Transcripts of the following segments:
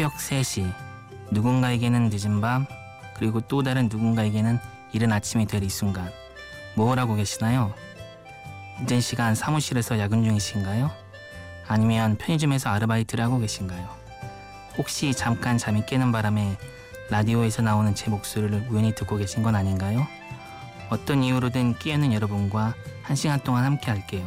새벽 3시 누군가에게는 늦은 밤 그리고 또 다른 누군가에게는 이른 아침이 될 이 순간 뭘 하고 계시나요? 늦은 시간 사무실에서 야근 중이신가요? 아니면 편의점에서 아르바이트를 하고 계신가요? 혹시 잠깐 잠이 깨는 바람에 라디오에서 나오는 제 목소리를 우연히 듣고 계신 건 아닌가요? 어떤 이유로든 끼어는 여러분과 한 시간 동안 함께 할게요.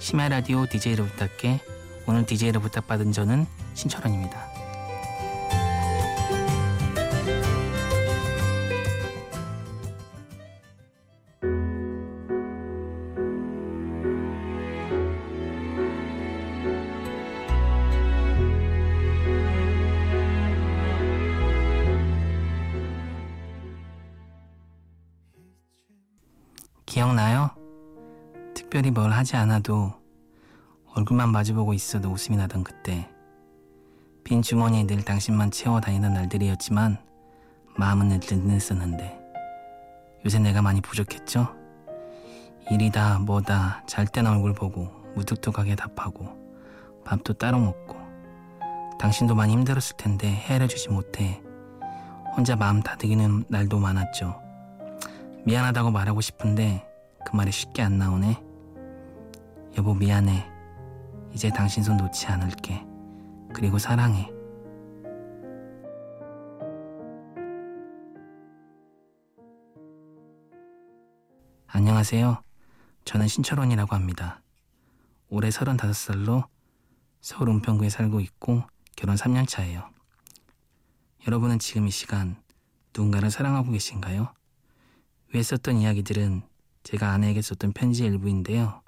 심야 라디오 DJ를 부탁해 오늘 DJ를 부탁받은 저는 신철원입니다. 기억나요? 특별히 뭘 하지 않아도 얼굴만 마주보고 있어도 웃음이 나던 그때 빈 주머니에 늘 당신만 채워 다니던 날들이었지만 마음은 늘 든든했었는데 요새 내가 많이 부족했죠? 일이다 뭐다 잘 때나 얼굴 보고 무뚝뚝하게 답하고 밥도 따로 먹고 당신도 많이 힘들었을 텐데 헤아려주지 못해 혼자 마음 다득이는 날도 많았죠. 미안하다고 말하고 싶은데 그 말이 쉽게 안 나오네. 여보 미안해. 이제 당신 손 놓지 않을게. 그리고 사랑해. 안녕하세요. 저는 신철원이라고 합니다. 올해 35살로 서울 은평구에 살고 있고 결혼 3년 차예요. 여러분은 지금 이 시간 누군가를 사랑하고 계신가요? 위에 썼던 이야기들은 제가 아내에게 썼던 편지의 일부인데요.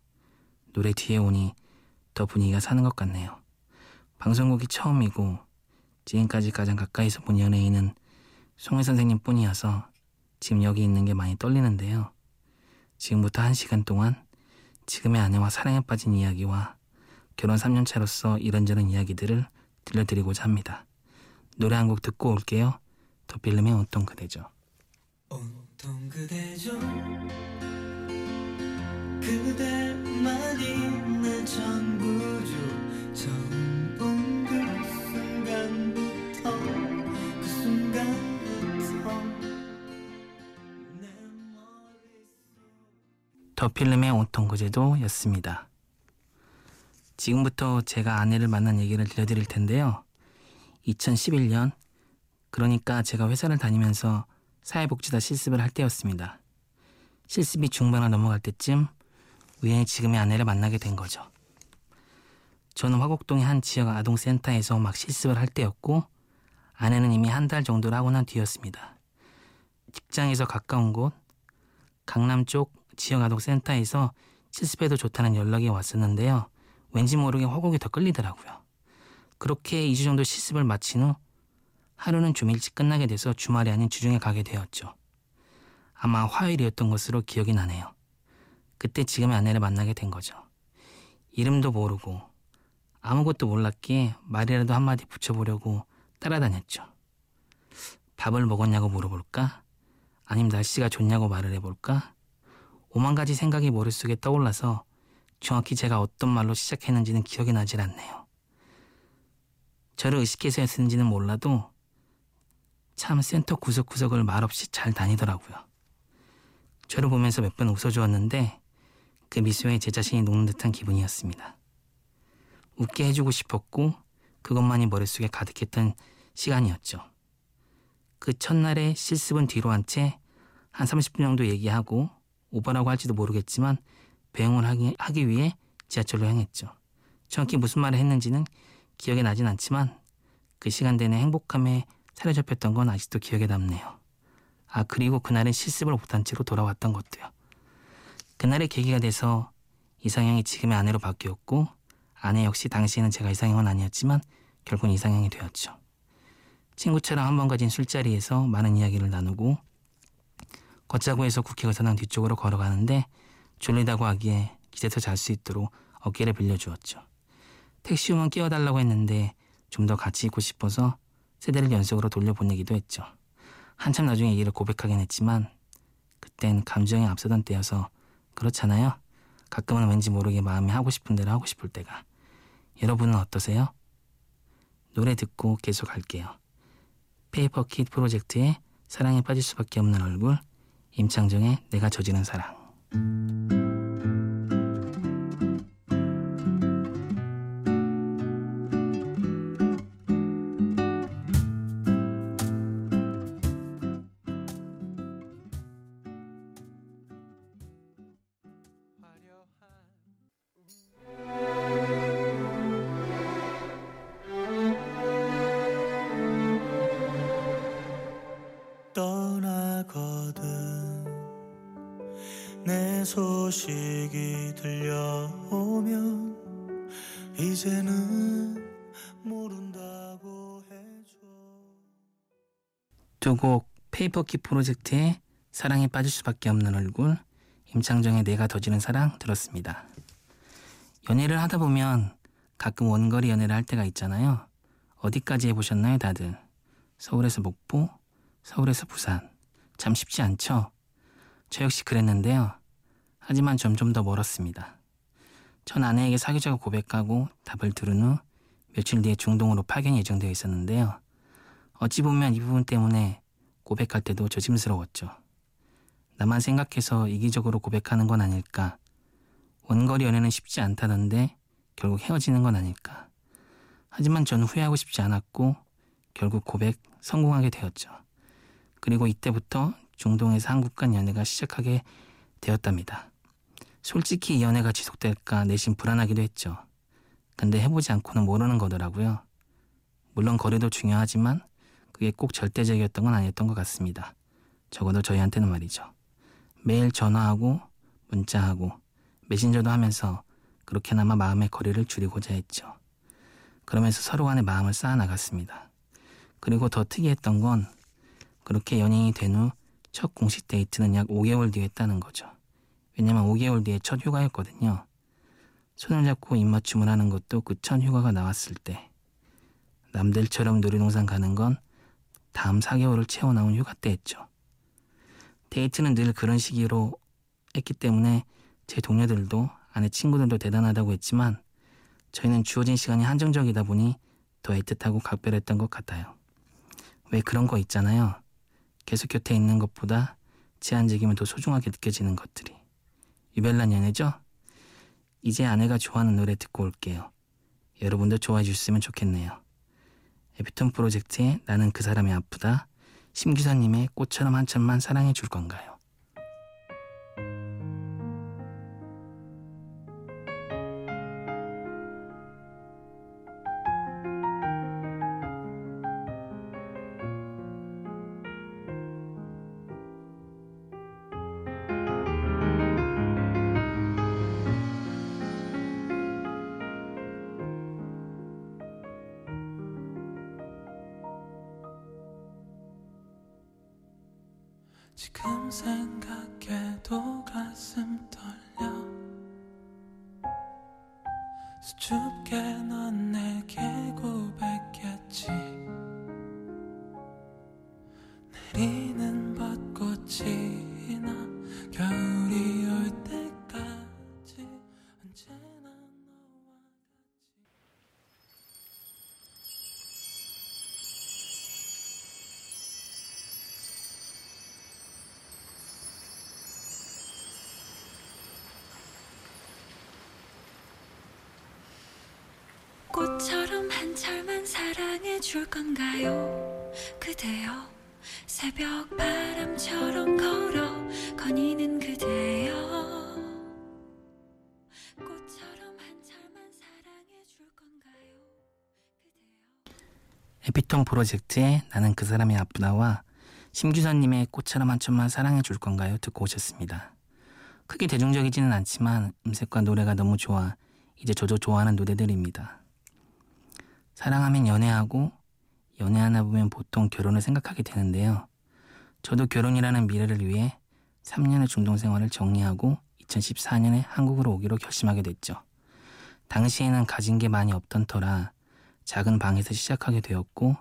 노래 뒤에 오니 더 분위기가 사는 것 같네요. 방송국이 처음이고 지금까지 가장 가까이서 본 연예인은 송혜 선생님 뿐이어서 지금 여기 있는 게 많이 떨리는데요. 지금부터 한 시간 동안 지금의 아내와 사랑에 빠진 이야기와 결혼 3년 차로서 이런저런 이야기들을 들려드리고자 합니다. 노래 한 곡 듣고 올게요. 더 필름의 온통 그대죠. 온통 그대죠. 그 순간부터 더 필름의 온통 그제도였습니다. 지금부터 제가 아내를 만난 얘기를 들려드릴 텐데요. 2011년 그러니까 제가 회사를 다니면서 사회복지사 실습을 할 때였습니다. 실습이 중반을 넘어갈 때쯤 우연히 지금의 아내를 만나게 된 거죠. 저는 화곡동의 한 지역 아동센터에서 막 실습을 할 때였고 아내는 이미 한 달 정도를 하고 난 뒤였습니다. 직장에서 가까운 곳 강남 쪽 지역 아동센터에서 실습해도 좋다는 연락이 왔었는데요. 왠지 모르게 화곡이 더 끌리더라고요. 그렇게 2주 정도 실습을 마친 후 하루는 좀 일찍 끝나게 돼서 주말이 아닌 주중에 가게 되었죠. 아마 화요일이었던 것으로 기억이 나네요. 그때 지금의 아내를 만나게 된 거죠. 이름도 모르고 아무것도 몰랐기에 말이라도 한마디 붙여보려고 따라다녔죠. 밥을 먹었냐고 물어볼까? 아니면 날씨가 좋냐고 말을 해볼까? 오만 가지 생각이 머릿속에 떠올라서 정확히 제가 어떤 말로 시작했는지는 기억이 나질 않네요. 저를 의식해서 했는지는 몰라도 참 센터 구석구석을 말없이 잘 다니더라고요. 저를 보면서 몇 번 웃어주었는데 그 미소에 제 자신이 녹는 듯한 기분이었습니다. 웃게 해주고 싶었고 그것만이 머릿속에 가득했던 시간이었죠. 그 첫날에 실습은 뒤로 한 채 한 30분 정도 얘기하고 오빠라고 할지도 모르겠지만 배웅을 하기, 하기 위해 지하철로 향했죠. 정확히 무슨 말을 했는지는 기억에 나진 않지만 그 시간 내내 행복함에 사로잡혔던 건 아직도 기억에 남네요. 아 그리고 그날은 실습을 못한 채로 돌아왔던 것도요. 그날의 계기가 돼서 이상형이 지금의 아내로 바뀌었고 아내 역시 당시에는 제가 이상형은 아니었지만 결국은 이상형이 되었죠. 친구처럼 한 번 가진 술자리에서 많은 이야기를 나누고 걷자고해서 국회의사당 뒤쪽으로 걸어가는데 졸리다고 하기에 기대서 잘 수 있도록 어깨를 빌려주었죠. 택시 오면 깨워달라고 했는데 좀 더 같이 있고 싶어서 세대를 연속으로 돌려보내기도 했죠. 한참 나중에 이를 고백하긴 했지만 그땐 감정이 앞서던 때여서 그렇잖아요. 가끔은 왠지 모르게 마음이 하고 싶은 대로 하고 싶을 때가. 여러분은 어떠세요? 노래 듣고 계속 할게요. 페이퍼킷 프로젝트의 사랑에 빠질 수밖에 없는 얼굴 임창정의 내가 저지른 사랑 소식이 들려오면 이제는 모른다고 해줘 두곡 페이퍼킷 프로젝트의 사랑에 빠질 수밖에 없는 얼굴 임창정의 내가 더지는 사랑 들었습니다. 연애를 하다 보면 가끔 원거리 연애를 할 때가 있잖아요. 어디까지 해보셨나요 다들? 서울에서 목포, 서울에서 부산. 참 쉽지 않죠? 저 역시 그랬는데요. 하지만 점점 더 멀었습니다. 전 아내에게 사귀자고 고백하고 답을 들은 후 며칠 뒤에 중동으로 파견이 예정되어 있었는데요. 어찌 보면 이 부분 때문에 고백할 때도 조심스러웠죠. 나만 생각해서 이기적으로 고백하는 건 아닐까. 원거리 연애는 쉽지 않다던데 결국 헤어지는 건 아닐까. 하지만 저는 후회하고 싶지 않았고 결국 고백 성공하게 되었죠. 그리고 이때부터 중동에서 한국 간 연애가 시작하게 되었답니다. 솔직히 이 연애가 지속될까 내심 불안하기도 했죠. 근데 해보지 않고는 모르는 거더라고요. 물론 거리도 중요하지만 그게 꼭 절대적이었던 건 아니었던 것 같습니다. 적어도 저희한테는 말이죠. 매일 전화하고 문자하고 메신저도 하면서 그렇게나마 마음의 거리를 줄이고자 했죠. 그러면서 서로 간의 마음을 쌓아 나갔습니다. 그리고 더 특이했던 건 그렇게 연인이 된 후 첫 공식 데이트는 약 5개월 뒤에 했다는 거죠. 왜냐면 5개월 뒤에 첫 휴가였거든요. 손을 잡고 입맞춤을 하는 것도 그 첫 휴가가 나왔을 때. 남들처럼 놀이동산 가는 건 다음 4개월을 채워 나온 휴가 때 했죠. 데이트는 늘 그런 시기로 했기 때문에 제 동료들도 아내 친구들도 대단하다고 했지만 저희는 주어진 시간이 한정적이다 보니 더 애틋하고 각별했던 것 같아요. 왜 그런 거 있잖아요. 계속 곁에 있는 것보다 제한적이면 더 소중하게 느껴지는 것들이. 유별난 연애죠? 이제 아내가 좋아하는 노래 듣고 올게요. 여러분도 좋아해 주셨으면 좋겠네요. 에피톤 프로젝트의 나는 그 사람이 아프다. 심기사님의 꽃처럼 한참만 사랑해 줄 건가요? 지금 생각해도 가슴 떨려. 수줍게 꽃처럼 한 철만 사랑해 줄 건가요? 그대여 새벽 바람처럼 걸어 거니는 그대여 꽃처럼 한 철만 사랑해 줄 건가요? 그대여 에피톤 프로젝트의 나는 그 사람이 아프다와 심규선님의 꽃처럼 한 촌만 사랑해 줄 건가요? 듣고 오셨습니다. 크게 대중적이지는 않지만 음색과 노래가 너무 좋아 이제 저도 좋아하는 노래들입니다. 사랑하면 연애하고 연애하나 보면 보통 결혼을 생각하게 되는데요. 저도 결혼이라는 미래를 위해 3년의 중동 생활을 정리하고 2014년에 한국으로 오기로 결심하게 됐죠. 당시에는 가진 게 많이 없던 터라 작은 방에서 시작하게 되었고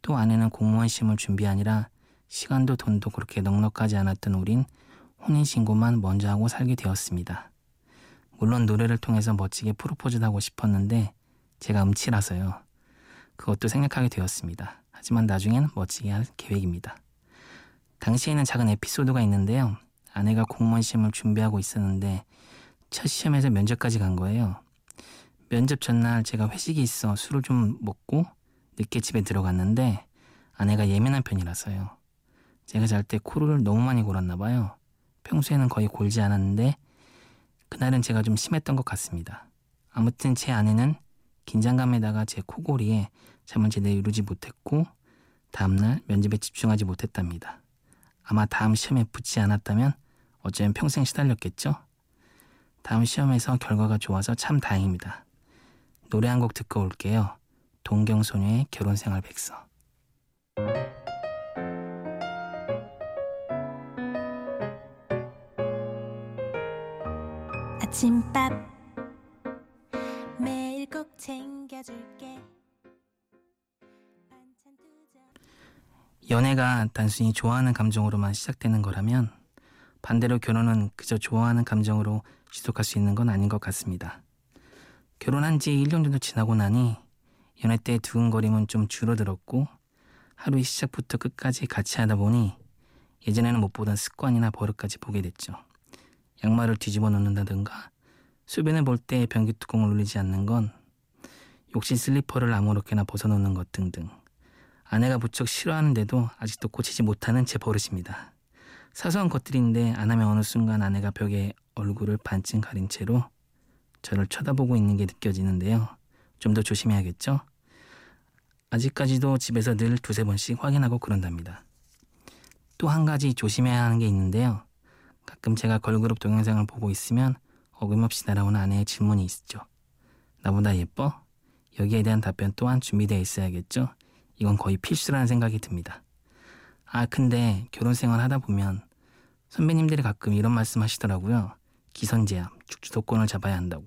또 아내는 공무원 시험을 준비하니라 시간도 돈도 그렇게 넉넉하지 않았던 우린 혼인신고만 먼저 하고 살게 되었습니다. 물론 노래를 통해서 멋지게 프로포즈도 하고 싶었는데 제가 음치라서요. 그것도 생략하게 되었습니다. 하지만 나중엔 멋지게 할 계획입니다. 당시에는 작은 에피소드가 있는데요. 아내가 공무원 시험을 준비하고 있었는데 첫 시험에서 면접까지 간 거예요. 면접 전날 제가 회식이 있어 술을 좀 먹고 늦게 집에 들어갔는데 아내가 예민한 편이라서요. 제가 잘 때 코를 너무 많이 골았나 봐요. 평소에는 거의 골지 않았는데 그날은 제가 좀 심했던 것 같습니다. 아무튼 제 아내는 긴장감에다가 제 코골이에 잠을 제대로 이루지 못했고 다음날 면접에 집중하지 못했답니다. 아마 다음 시험에 붙지 않았다면 어쩌면 평생 시달렸겠죠? 다음 시험에서 결과가 좋아서 참 다행입니다. 노래 한 곡 듣고 올게요. 동경소녀의 결혼생활 백서. 아침밥 연애가 단순히 좋아하는 감정으로만 시작되는 거라면 반대로 결혼은 그저 좋아하는 감정으로 지속할 수 있는 건 아닌 것 같습니다. 결혼한 지 1년 정도 지나고 나니 연애 때 두근거림은 좀 줄어들었고 하루의 시작부터 끝까지 같이 하다 보니 예전에는 못 보던 습관이나 버릇까지 보게 됐죠. 양말을 뒤집어 놓는다든가 수변을 볼 때 변기 뚜껑을 눌리지 않는 건 욕실 슬리퍼를 아무렇게나 벗어놓는 것 등등 아내가 무척 싫어하는데도 아직도 고치지 못하는 제 버릇입니다. 사소한 것들인데 안 하면 어느 순간 아내가 벽에 얼굴을 반쯤 가린 채로 저를 쳐다보고 있는 게 느껴지는데요. 좀 더 조심해야겠죠? 아직까지도 집에서 늘 두세 번씩 확인하고 그런답니다. 또 한 가지 조심해야 하는 게 있는데요. 가끔 제가 걸그룹 동영상을 보고 있으면 어김없이 날아오는 아내의 질문이 있죠. 나보다 예뻐? 여기에 대한 답변 또한 준비되어 있어야겠죠? 이건 거의 필수라는 생각이 듭니다. 아, 근데 결혼 생활 하다 보면 선배님들이 가끔 이런 말씀 하시더라고요. 기선제압, 주도권을 잡아야 한다고.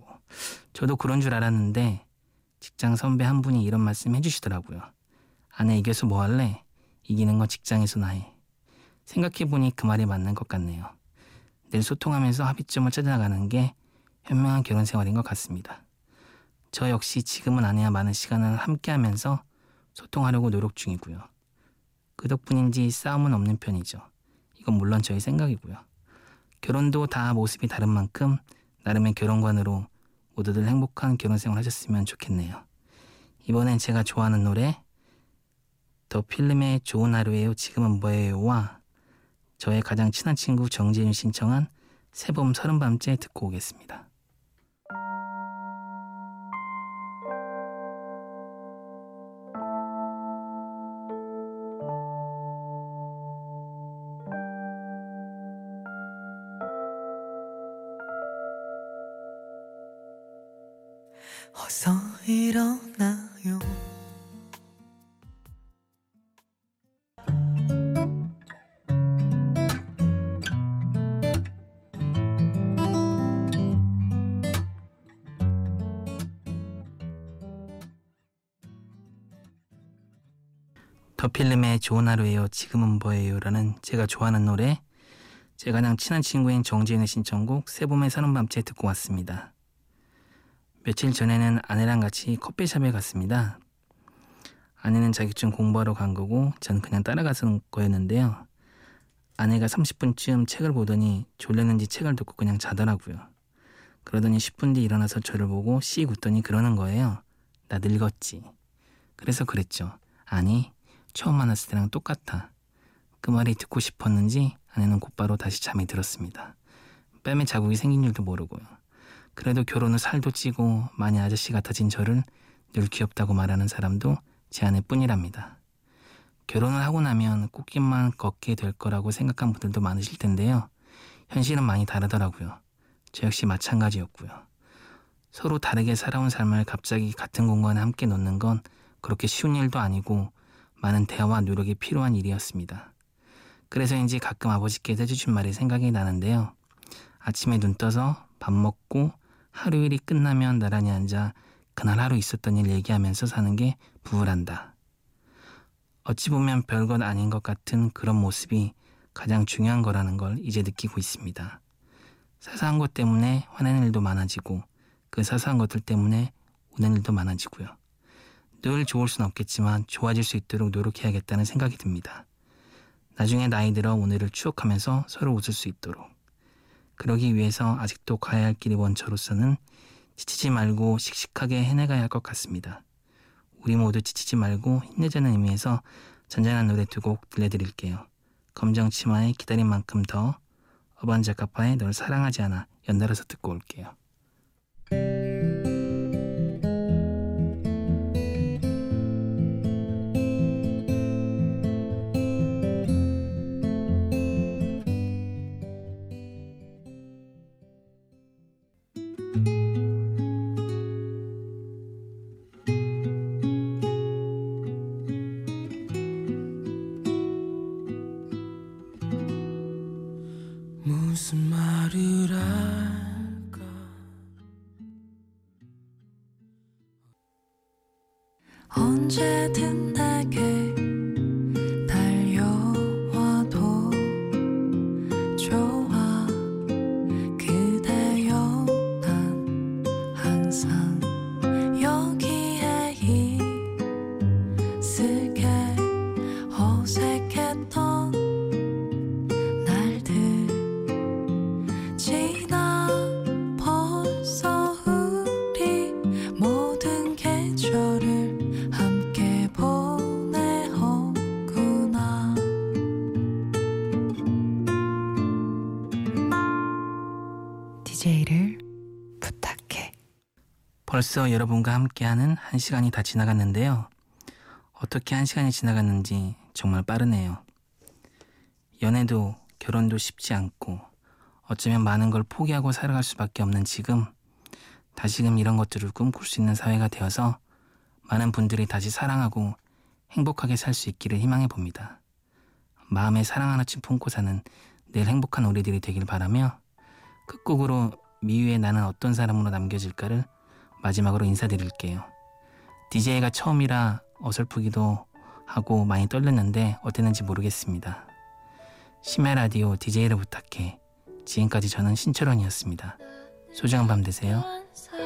저도 그런 줄 알았는데 직장 선배 한 분이 이런 말씀 해주시더라고요. 아내 이겨서 뭐 할래? 이기는 건 직장에서나 해. 생각해보니 그 말이 맞는 것 같네요. 늘 소통하면서 합의점을 찾아가는 게 현명한 결혼 생활인 것 같습니다. 저 역시 지금은 아내와 많은 시간을 함께 하면서 소통하려고 노력 중이고요. 그 덕분인지 싸움은 없는 편이죠. 이건 물론 저의 생각이고요. 결혼도 다 모습이 다른 만큼 나름의 결혼관으로 모두들 행복한 결혼 생활 하셨으면 좋겠네요. 이번엔 제가 좋아하는 노래 더 필름의 좋은 하루예요 지금은 뭐예요와 저의 가장 친한 친구 정재윤 신청한 새봄 서른밤째 듣고 오겠습니다. 더 필름의 좋은 하루예요. 지금은 뭐예요라는 제가 좋아하는 노래. 제 가장 친한 친구인 정재윤의 신청곡 새봄의 서른밤째 듣고 왔습니다. 며칠 전에는 아내랑 같이 커피숍에 갔습니다. 아내는 자격증 공부하러 간 거고 전 그냥 따라가서 거였는데요. 아내가 30분쯤 책을 보더니 졸렸는지 책을 듣고 그냥 자더라고요. 그러더니 10분 뒤 일어나서 저를 보고 씩 웃더니 그러는 거예요. 나 늙었지. 그래서 그랬죠. 아니, 처음 만났을 때랑 똑같아. 그 말이 듣고 싶었는지 아내는 곧바로 다시 잠이 들었습니다. 뺨에 자국이 생긴 줄도 모르고요. 그래도 결혼 후 살도 찌고 많이 아저씨 같아진 저를 늘 귀엽다고 말하는 사람도 제 아내뿐이랍니다. 결혼을 하고 나면 꽃길만 걷게 될 거라고 생각한 분들도 많으실 텐데요. 현실은 많이 다르더라고요. 저 역시 마찬가지였고요. 서로 다르게 살아온 삶을 갑자기 같은 공간에 함께 놓는 건 그렇게 쉬운 일도 아니고 많은 대화와 노력이 필요한 일이었습니다. 그래서인지 가끔 아버지께서 해주신 말이 생각이 나는데요. 아침에 눈 떠서 밥 먹고 하루 일이 끝나면 나란히 앉아 그날 하루 있었던 일 얘기하면서 사는 게 부부란다. 어찌 보면 별것 아닌 것 같은 그런 모습이 가장 중요한 거라는 걸 이제 느끼고 있습니다. 사소한 것 때문에 화내는 일도 많아지고 그 사소한 것들 때문에 우는 일도 많아지고요. 늘 좋을 순 없겠지만 좋아질 수 있도록 노력해야겠다는 생각이 듭니다. 나중에 나이 들어 오늘을 추억하면서 서로 웃을 수 있도록. 그러기 위해서 아직도 가야 할 길이 먼 저로서는 지치지 말고 씩씩하게 해내가야 할 것 같습니다. 우리 모두 지치지 말고 힘내자는 의미에서 잔잔한 노래 두 곡 들려드릴게요. 검정 치마의 기다린 만큼 더 어반자카파의 널 사랑하지 않아 연달아서 듣고 올게요. DJ를 부탁해 벌써 여러분과 함께하는 한 시간이 다 지나갔는데요. 어떻게 한 시간이 지나갔는지 정말 빠르네요. 연애도 결혼도 쉽지 않고 어쩌면 많은 걸 포기하고 살아갈 수밖에 없는 지금 다시금 이런 것들을 꿈꿀 수 있는 사회가 되어서 많은 분들이 다시 사랑하고 행복하게 살 수 있기를 희망해 봅니다. 마음에 사랑 하나쯤 품고 사는 늘 행복한 우리들이 되길 바라며 끝곡으로 미유의 나는 어떤 사람으로 남겨질까를 마지막으로 인사드릴게요. DJ가 처음이라 어설프기도 하고 많이 떨렸는데 어땠는지 모르겠습니다. 심야 라디오 DJ를 부탁해. 지금까지 저는 신철원이었습니다. 소중한 밤 되세요. 사